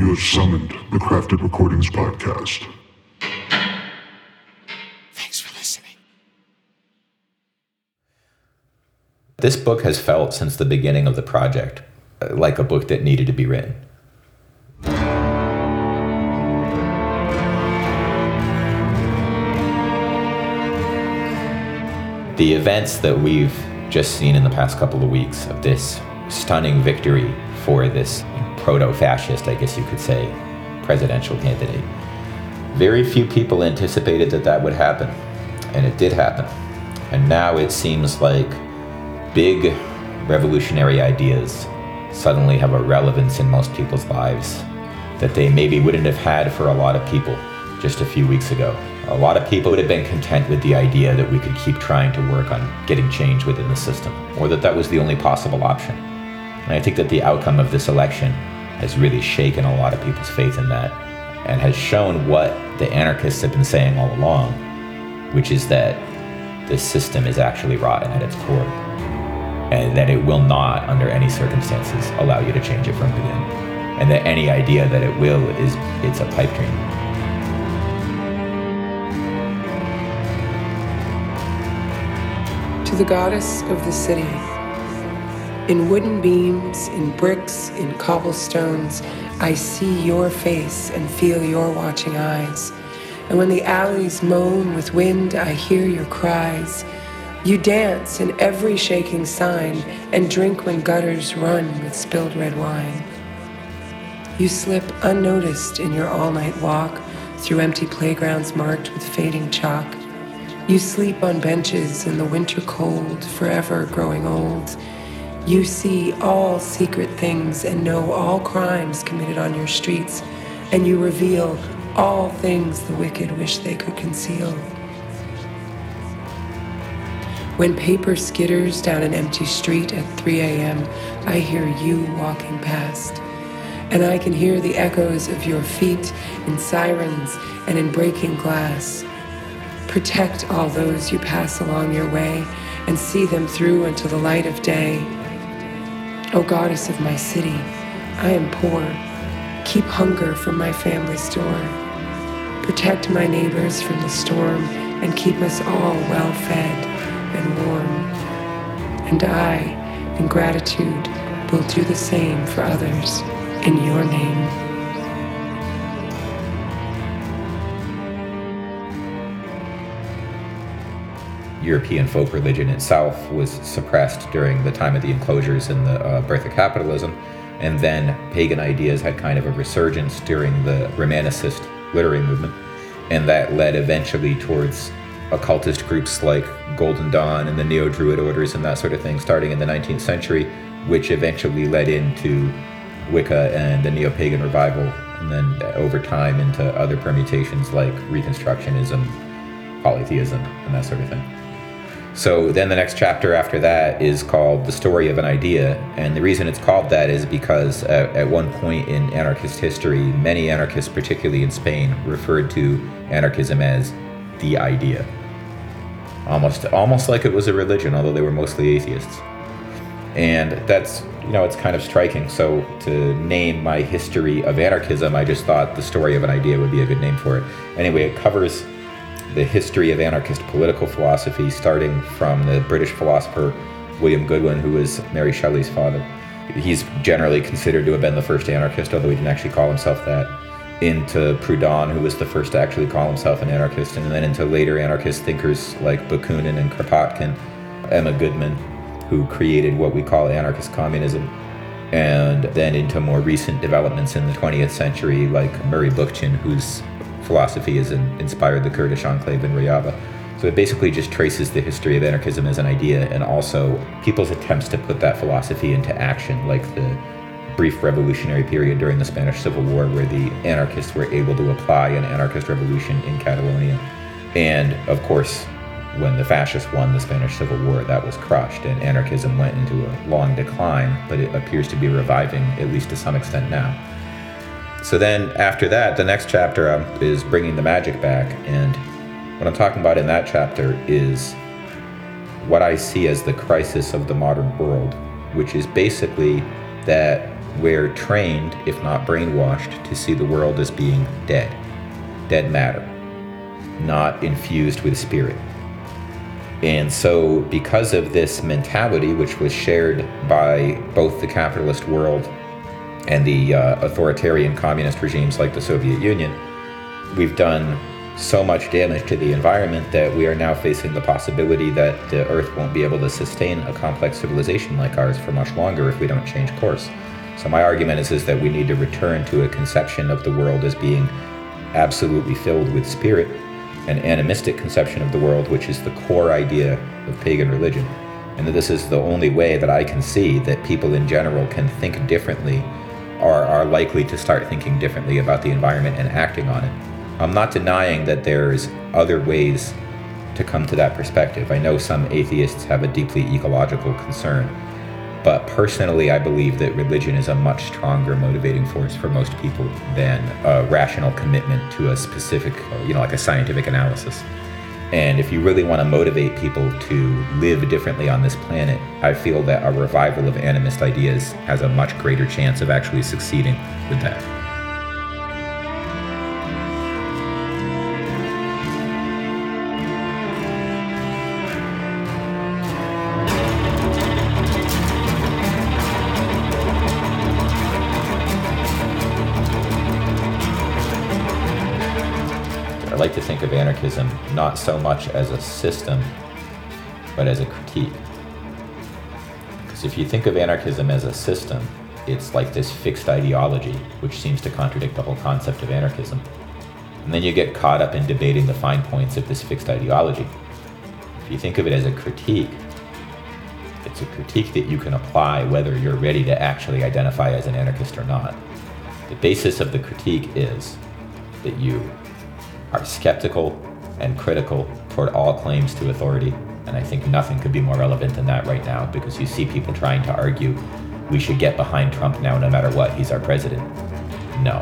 You have summoned the Crafted Recordings podcast. Thanks for listening. This book has felt since the beginning of the project uh, like a book that needed to be written. The events that we've just seen in the past couple of weeks of this stunning victory for this proto fascist, I guess you could say, presidential candidate. Very few people anticipated that that would happen, and it did happen. And now it seems like big revolutionary ideas suddenly have a relevance in most people's lives that they maybe wouldn't have had for a lot of people just a few weeks ago. A lot of people would have been content with the idea that we could keep trying to work on getting change within the system, or that that was the only possible option. And I think that the outcome of this election has really shaken a lot of people's faith in that and has shown what the anarchists have been saying all along, which is that this system is actually rotten at its core and that it will not, under any circumstances, allow you to change it from within. And that any idea that it will is it's a pipe dream. To the goddess of the city, in wooden beams, in bricks, in cobblestones, I see your face and feel your watching eyes. And when the alleys moan with wind, I hear your cries. You dance in every shaking sign and drink when gutters run with spilled red wine. You slip unnoticed in your all night walk through empty playgrounds marked with fading chalk. You sleep on benches in the winter cold, forever growing old. You see all secret things and know all crimes committed on your streets, and you reveal all things the wicked wish they could conceal. When paper skitters down an empty street at 3 a.m., I hear you walking past. And I can hear the echoes of your feet in sirens and in breaking glass. Protect all those you pass along your way and see them through until the light of day. O goddess of my city, I am poor. Keep hunger from my family's store. Protect my neighbors from the storm and keep us all well fed and warm. And I, in gratitude, will do the same for others in your name. European folk religion itself was suppressed during the time of the enclosures and the uh, birth of capitalism. And then pagan ideas had kind of a resurgence during the Romanticist literary movement. And that led eventually towards occultist groups like Golden Dawn and the Neo Druid orders and that sort of thing starting in the 19th century, which eventually led into Wicca and the Neo Pagan Revival, and then over time into other permutations like Reconstructionism, polytheism, and that sort of thing. So then the next chapter after that is called The Story of an Idea. And the reason it's called that is because at, at, one point in anarchist history, many anarchists, particularly in Spain, referred to anarchism as the idea. Almost almost like it was a religion, although they were mostly atheists. And that's you know, it's kind of striking. So to name my history of anarchism, I just thought the story of an idea would be a good name for it. Anyway, it covers the history of anarchist political philosophy, starting from the British philosopher William Godwin, who was Mary Shelley's father. He's generally considered to have been the first anarchist, although he didn't actually call himself that. Into Proudhon, who was the first to actually call himself an anarchist, and then into later anarchist thinkers like Bakunin and Kropotkin, Emma Goldman, who created what we call anarchist communism, and then into more recent developments in the 20th century, like Murray Bookchin, whose philosophy has inspired the Kurdish enclave in Rojava. So it basically just traces the history of anarchism as an idea and also people's attempts to put that philosophy into action, like the brief revolutionary period during the Spanish Civil War where the anarchists were able to apply an anarchist revolution in Catalonia. And of course, when the fascists won the Spanish Civil War, that was crushed and anarchism went into a long decline, but it appears to be reviving, at least to some extent now. So then after that, the next chapter um, is bringing the magic back. And what I'm talking about in that chapter is what I see as the crisis of the modern world, which is basically that we're trained, if not brainwashed, to see the world as being dead, dead matter, not infused with spirit. And so, because of this mentality, which was shared by both the capitalist world and the uh, authoritarian communist regimes like the Soviet Union, we've done so much damage to the environment that we are now facing the possibility that the Earth won't be able to sustain a complex civilization like ours for much longer if we don't change course. So my argument is, is that we need to return to a conception of the world as being absolutely filled with spirit, an animistic conception of the world, which is the core idea of pagan religion. And that this is the only way that I can see that people in general can think differently or are likely to start thinking differently about the environment and acting on it. I'm not denying that there's other ways to come to that perspective. I know some atheists have a deeply ecological concern but personally, I believe that religion is a much stronger motivating force for most people than a rational commitment to a specific, you know, like a scientific analysis. And if you really want to motivate people to live differently on this planet, I feel that a revival of animist ideas has a much greater chance of actually succeeding with that. Think of anarchism not so much as a system, but as a critique. Because if you think of anarchism as a system, it's like this fixed ideology, which seems to contradict the whole concept of anarchism. And then you get caught up in debating the fine points of this fixed ideology. If you think of it as a critique, it's a critique that you can apply whether you're ready to actually identify as an anarchist or not. The basis of the critique is that you are skeptical and critical toward all claims to authority. And I think nothing could be more relevant than that right now because you see people trying to argue we should get behind Trump now no matter what, he's our president. No.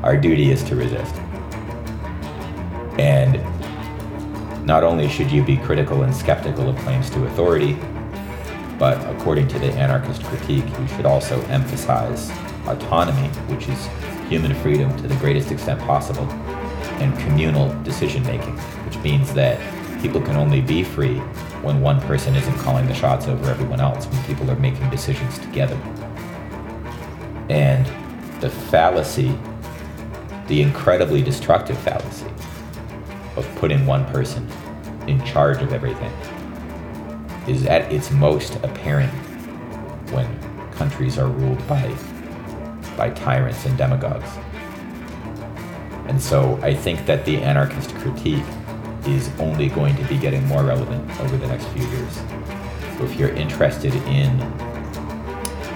Our duty is to resist. And not only should you be critical and skeptical of claims to authority, but according to the anarchist critique, you should also emphasize autonomy, which is human freedom to the greatest extent possible, and communal decision making, which means that people can only be free when one person isn't calling the shots over everyone else, when people are making decisions together. And the fallacy, the incredibly destructive fallacy of putting one person in charge of everything is at its most apparent when countries are ruled by by tyrants and demagogues. And so I think that the anarchist critique is only going to be getting more relevant over the next few years. So if you're interested in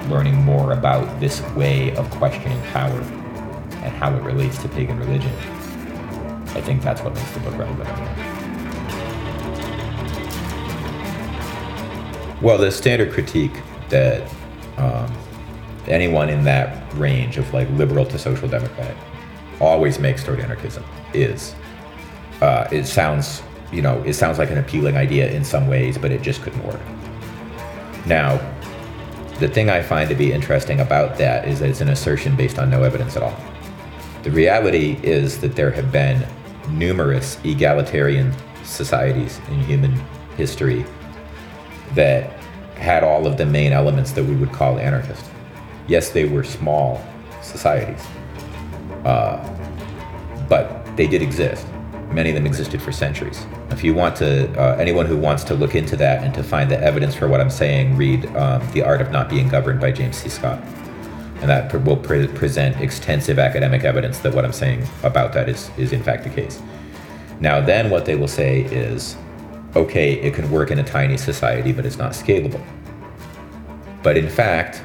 learning more about this way of questioning power and how it relates to pagan religion, I think that's what makes the book relevant. Well, the standard critique that um, anyone in that range of like liberal to social democrat always makes toward anarchism is uh, it sounds you know it sounds like an appealing idea in some ways but it just couldn't work. Now the thing i find to be interesting about that is that it's an assertion based on no evidence at all. The reality is that there have been numerous egalitarian societies in human history that had all of the main elements that we would call anarchist. Yes, they were small societies, uh, but they did exist. Many of them existed for centuries. If you want to, uh, anyone who wants to look into that and to find the evidence for what I'm saying, read um, The Art of Not Being Governed by James C. Scott. And that will pre- present extensive academic evidence that what I'm saying about that is, is in fact the case. Now, then what they will say is okay, it can work in a tiny society, but it's not scalable. But in fact,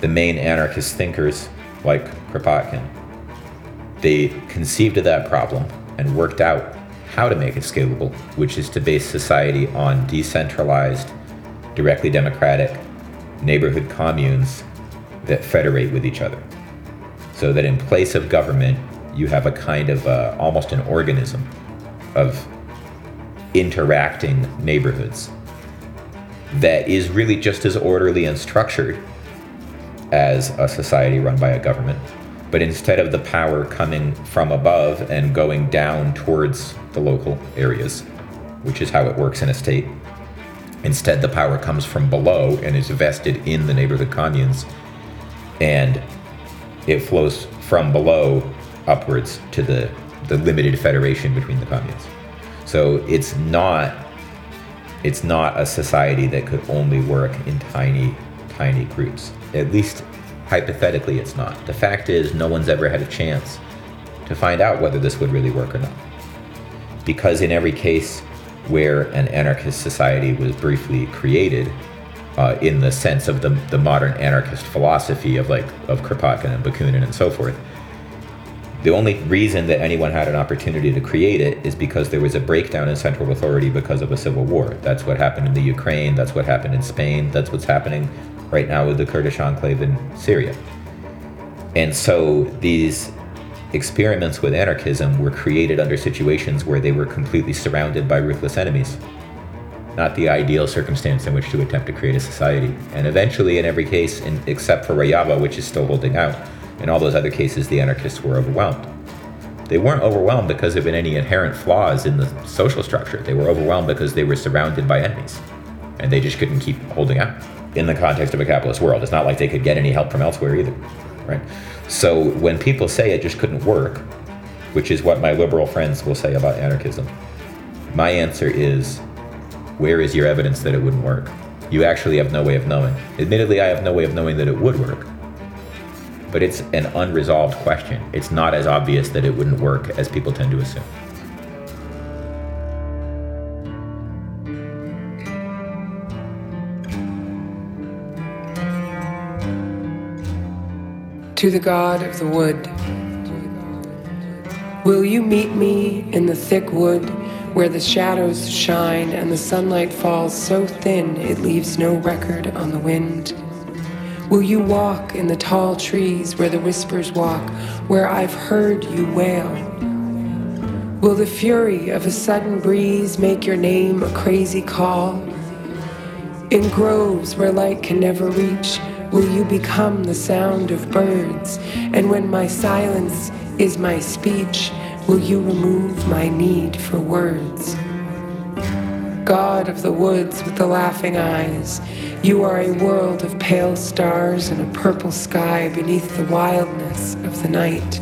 the main anarchist thinkers, like Kropotkin, they conceived of that problem and worked out how to make it scalable, which is to base society on decentralized, directly democratic neighborhood communes that federate with each other. So that in place of government, you have a kind of uh, almost an organism of interacting neighborhoods that is really just as orderly and structured as a society run by a government. But instead of the power coming from above and going down towards the local areas, which is how it works in a state, instead the power comes from below and is vested in the neighborhood communes. And it flows from below upwards to the, the limited federation between the communes. So it's not it's not a society that could only work in tiny, tiny groups. At least hypothetically, it's not. The fact is, no one's ever had a chance to find out whether this would really work or not. Because in every case where an anarchist society was briefly created, uh, in the sense of the, the modern anarchist philosophy of like of Kropotkin and Bakunin and so forth, the only reason that anyone had an opportunity to create it is because there was a breakdown in central authority because of a civil war. That's what happened in the Ukraine, that's what happened in Spain, that's what's happening right now with the Kurdish enclave in Syria. And so these experiments with anarchism were created under situations where they were completely surrounded by ruthless enemies. Not the ideal circumstance in which to attempt to create a society. And eventually, in every case, in, except for Rojava, which is still holding out, in all those other cases, the anarchists were overwhelmed. They weren't overwhelmed because of any inherent flaws in the social structure. They were overwhelmed because they were surrounded by enemies. And they just couldn't keep holding out. In the context of a capitalist world, it's not like they could get any help from elsewhere either. Right? So when people say it just couldn't work, which is what my liberal friends will say about anarchism, my answer is where is your evidence that it wouldn't work? You actually have no way of knowing. Admittedly, I have no way of knowing that it would work but it's an unresolved question. It's not as obvious that it wouldn't work as people tend to assume. To the God of the wood. Will you meet me in the thick wood where the shadows shine and the sunlight falls so thin it leaves no record on the wind? Will you walk in the tall trees where the whispers walk, where I've heard you wail? Will the fury of a sudden breeze make your name a crazy call? In groves where light can never reach, will you become the sound of birds? And when my silence is my speech, will you remove my need for words? God of the woods with the laughing eyes, you are a world of pale stars and a purple sky beneath the wildness of the night.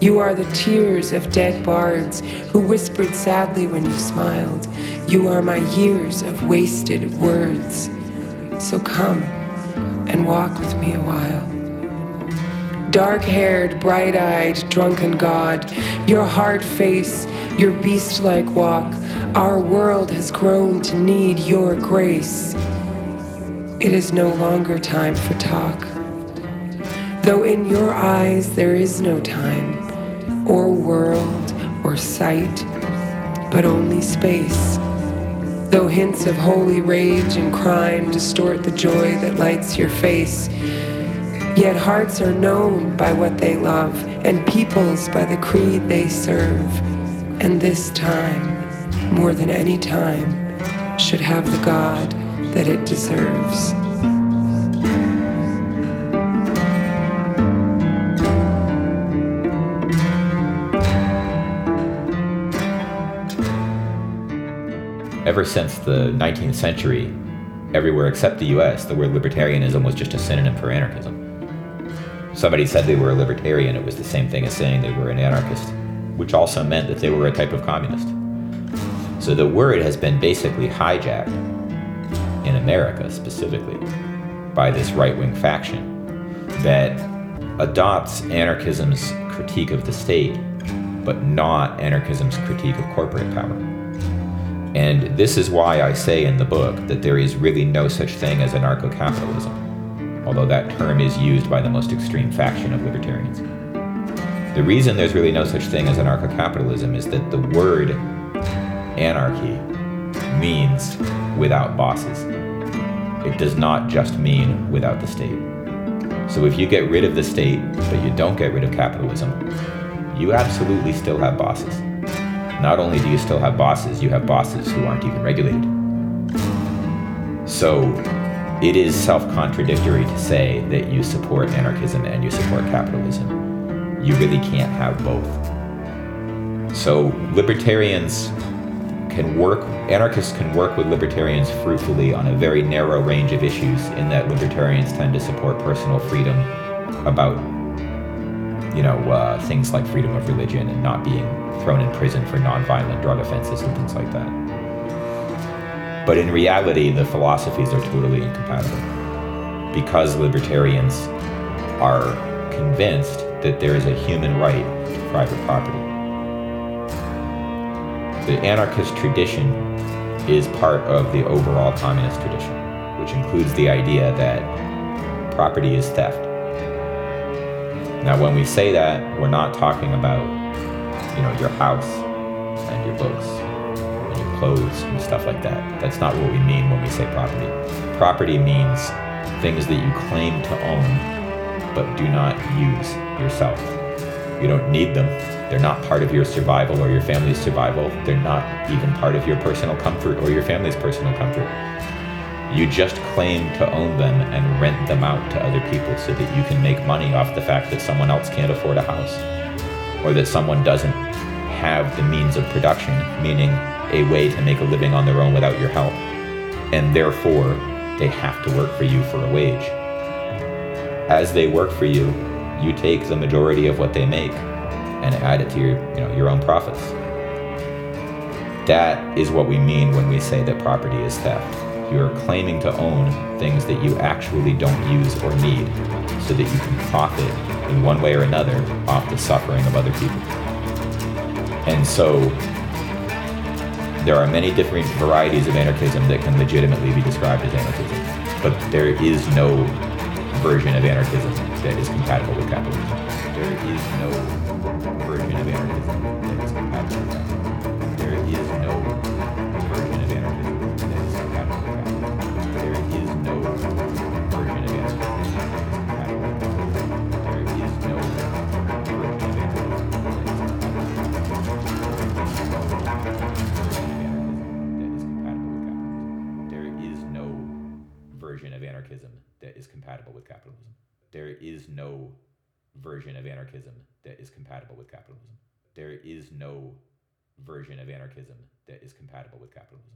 You are the tears of dead bards who whispered sadly when you smiled. You are my years of wasted words. So come and walk with me a while. Dark haired, bright eyed, drunken God, your hard face, your beast like walk, our world has grown to need your grace. It is no longer time for talk. Though in your eyes there is no time, or world, or sight, but only space. Though hints of holy rage and crime distort the joy that lights your face, yet hearts are known by what they love, and peoples by the creed they serve. And this time, more than any time, should have the God that it deserves. Ever since the 19th century, everywhere except the US, the word libertarianism was just a synonym for anarchism. Somebody said they were a libertarian, it was the same thing as saying they were an anarchist, which also meant that they were a type of communist. So the word has been basically hijacked in America specifically by this right wing faction that adopts anarchism's critique of the state, but not anarchism's critique of corporate power. And this is why I say in the book that there is really no such thing as anarcho capitalism, although that term is used by the most extreme faction of libertarians. The reason there's really no such thing as anarcho capitalism is that the word anarchy means without bosses. It does not just mean without the state. So if you get rid of the state, but you don't get rid of capitalism, you absolutely still have bosses. Not only do you still have bosses, you have bosses who aren't even regulated. So it is self contradictory to say that you support anarchism and you support capitalism. You really can't have both. So, libertarians can work, anarchists can work with libertarians fruitfully on a very narrow range of issues, in that libertarians tend to support personal freedom about, you know, uh, things like freedom of religion and not being thrown in prison for nonviolent drug offenses and things like that. But in reality, the philosophies are totally incompatible because libertarians are convinced that there is a human right to private property. The anarchist tradition is part of the overall communist tradition, which includes the idea that property is theft. Now, when we say that, we're not talking about, you know, your house and your books and your clothes and stuff like that. That's not what we mean when we say property. Property means things that you claim to own but do not use yourself. You don't need them. They're not part of your survival or your family's survival. They're not even part of your personal comfort or your family's personal comfort. You just claim to own them and rent them out to other people so that you can make money off the fact that someone else can't afford a house or that someone doesn't have the means of production, meaning a way to make a living on their own without your help. And therefore, they have to work for you for a wage. As they work for you, you take the majority of what they make and add it to your, you know, your own profits. That is what we mean when we say that property is theft. You're claiming to own things that you actually don't use or need so that you can profit in one way or another off the suffering of other people. And so there are many different varieties of anarchism that can legitimately be described as anarchism, but there is no version of anarchism that is compatible with capitalism. There is no version of anarchism capitalism. There is no version of anarchism that is compatible with capitalism. There is no version of anarchism that is compatible with capitalism.